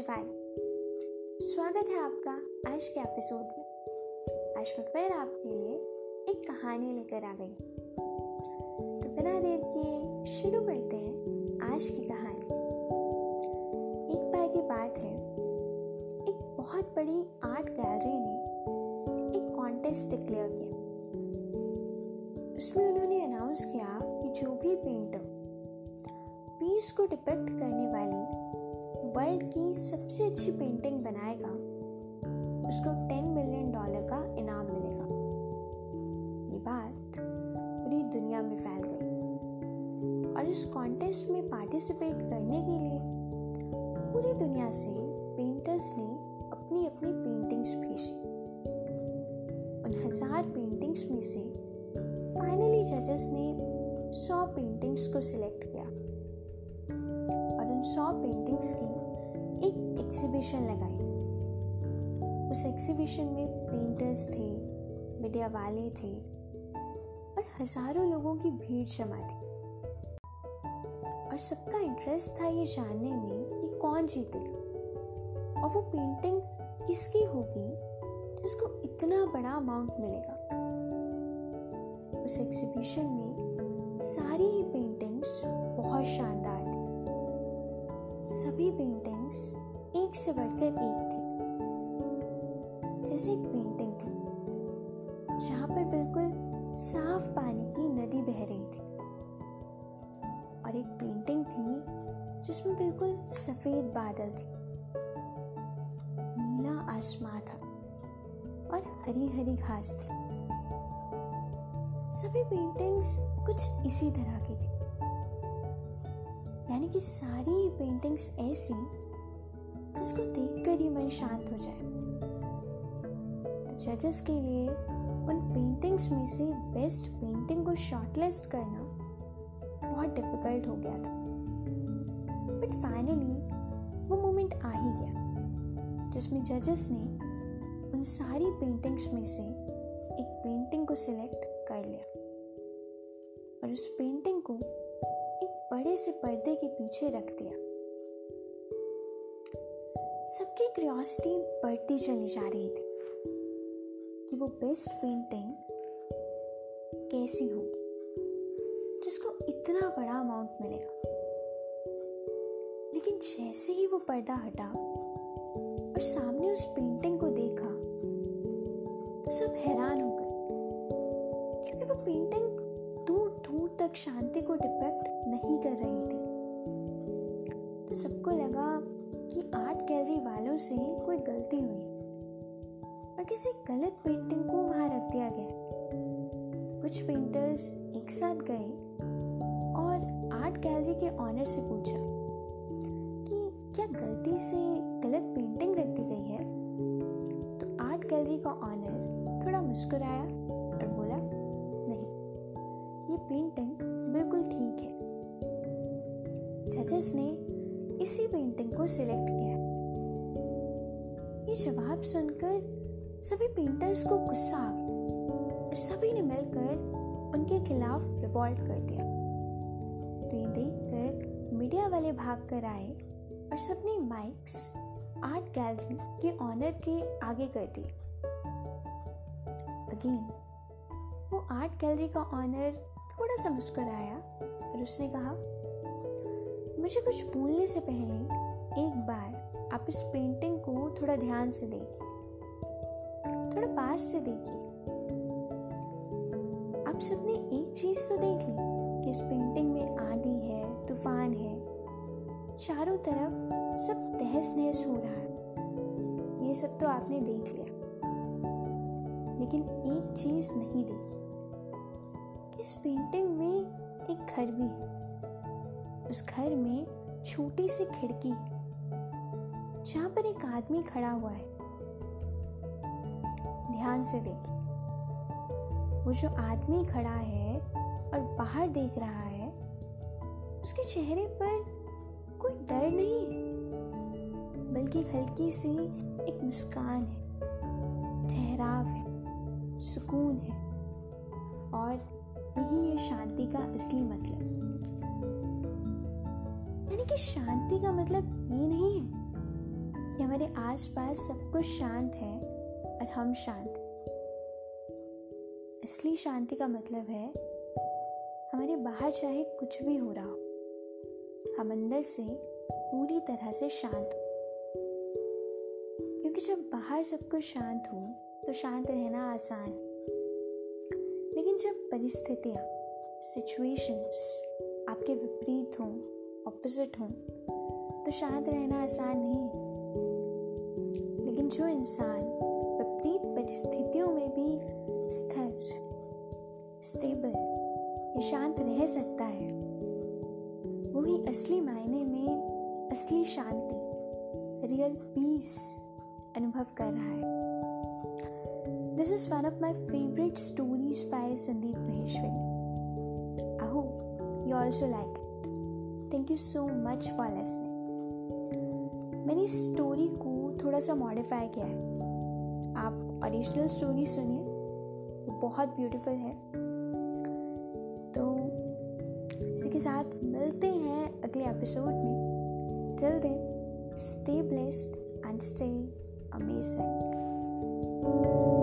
स्वागत है आपका आज के एपिसोड में। आज मैं फिर आपके लिए एक कहानी लेकर आ गई। तो बिना देर किए शुरू करते हैं आज की कहानी। एक बार की बात है, एक बहुत बड़ी आर्ट गैलरी ने एक कॉन्टेस्ट डिक्लेयर किया। उसमें उन्होंने अनाउंस किया कि जो भी पेंटर पीस को डिपेक्ट करने वाली वर्ल्ड की सबसे अच्छी पेंटिंग बनाएगा, उसको टेन मिलियन डॉलर का इनाम मिलेगा। ये बात पूरी दुनिया में फैल गई। और इस कॉन्टेस्ट में पार्टिसिपेट करने के लिए पूरी दुनिया से पेंटर्स ने अपनी अपनी पेंटिंग्स भेजी। उन हज़ार पेंटिंग्स में से फाइनली जजेस ने सौ पेंटिंग्स को सिलेक्ट किया। उन सौ पेंटिंग्स की एक एग्जीबिशन लगाई। उस एग्जीबिशन में पेंटर्स थे मीडिया वाले थे, और हज़ारों लोगों की भीड़ जमा थी। और सबका इंटरेस्ट था ये जानने में कि कौन जीतेगा। और वो पेंटिंग किसकी होगी, जिसको इतना बड़ा अमाउंट मिलेगा। उस एग्जीबिशन में सारी ही पेंटिंग्स बहुत शानदार सभी पेंटिंग्स एक से बढ़कर एक थी। जैसे एक पेंटिंग थी, जहाँ पर बिल्कुल साफ़ पानी की नदी बह रही थी। और एक पेंटिंग थी, जिसमें बिल्कुल सफ़ेद बादल थे। नीला आसमां था और हरी हरी घास थी। सभी पेंटिंग्स कुछ इसी तरह की थी। यानी कि सारी पेंटिंग्स ऐसी जिसको देखकर ही मन शांत हो जाए। तो जजेस के लिए उन पेंटिंग्स में से बेस्ट पेंटिंग को शॉर्टलिस्ट करना बहुत डिफ़िकल्ट हो गया था। बट फाइनली वो मोमेंट आ ही गया, जिसमें जजेस ने उन सारी पेंटिंग्स में से एक पेंटिंग को सिलेक्ट कर लिया। और उस पेंटिंग को बड़े से पर्दे के पीछे रख दिया। सबकी क्यूरियोसिटी बढ़ती चली जा रही थी कि वो बेस्ट पेंटिंग कैसी होगी, जिसको इतना बड़ा अमाउंट मिलेगा। लेकिन जैसे ही वो पर्दा हटा और सामने उस पेंटिंग को देखा तो सब हैरान हो गए, क्योंकि वो पेंटिंग दूर दूर तक शांति को डिपेक्ट नहीं कर रही थी। तो सबको लगा कि आर्ट गैलरी वालों से कोई गलती हुई। और किसी गलत पेंटिंग को वहाँ रख दिया गया। कुछ पेंटर्स एक साथ गए और आर्ट गैलरी के ऑनर से पूछा कि, क्या गलती से गलत पेंटिंग रख दी गई है? तो आर्ट गैलरी का ऑनर थोड़ा मुस्कुराया और बोला, नहीं, ये पेंटिंग बिल्कुल ठीक है। जजेस ने इसी पेंटिंग को सिलेक्ट किया। ये जवाब सुनकर सभी पेंटर्स को गुस्सा आ गया और सभी ने मिलकर उनके खिलाफ रिवॉल्ट कर दिया। तो ये देखकर मीडिया वाले भाग कर आए और सबने माइक्स आर्ट गैलरी के ऑनर के आगे कर दिए। अगेन वो आर्ट गैलरी का ऑनर थोड़ा सा मुस्कुराया और उसने कहा मुझे कुछ बोलने से पहले एक बार आप इस पेंटिंग को थोड़ा ध्यान से देखिए। थोड़ा पास से देखिए। आप सबने एक चीज़ तो देख ली कि इस पेंटिंग में आंधी है, तूफ़ान है। चारों तरफ़ सब तहस नहस हो रहा है। ये सब तो आपने देख लिया। लेकिन एक चीज़ नहीं देखी। इस पेंटिंग में एक घर भी है। उस घर में छोटी सी खिड़की, जहाँ पर एक आदमी खड़ा हुआ है। ध्यान से देखिए। वो जो आदमी खड़ा है और बाहर देख रहा है, उसके चेहरे पर कोई डर नहीं, बल्कि हल्की सी एक मुस्कान है। ठहराव है, सुकून है, और यही है शांति का असली मतलब। कि शांति का मतलब ये नहीं है कि हमारे आसपास सब कुछ शांत है और हम शांत असली शांति का मतलब है, हमारे बाहर चाहे कुछ भी हो रहा हो, हम अंदर से पूरी तरह से शांत हो। क्योंकि जब बाहर सब कुछ शांत हो तो शांत रहना आसान लेकिन जब परिस्थितियाँ सिचुएशंस आपके विपरीत हों ऑपोजिट हों। तो शांत रहना आसान नहीं लेकिन जो इंसान विपरीत परिस्थितियों में भी स्थिर स्टेबल या शांत रह सकता है, वही असली मायने में असली शांति रियल पीस अनुभव कर रहा है। This is one of my favourite stories by Sandeep Maheshwari I hope you also like it thank you so much for listening मैंने इस स्टोरी को थोड़ा सा मॉडिफाई किया है। आप ओरिजिनल स्टोरी सुनिए, वो बहुत ब्यूटीफुल है। तो इसी के साथ मिलते हैं अगले एपिसोड में। Till then stay blessed and stay amazing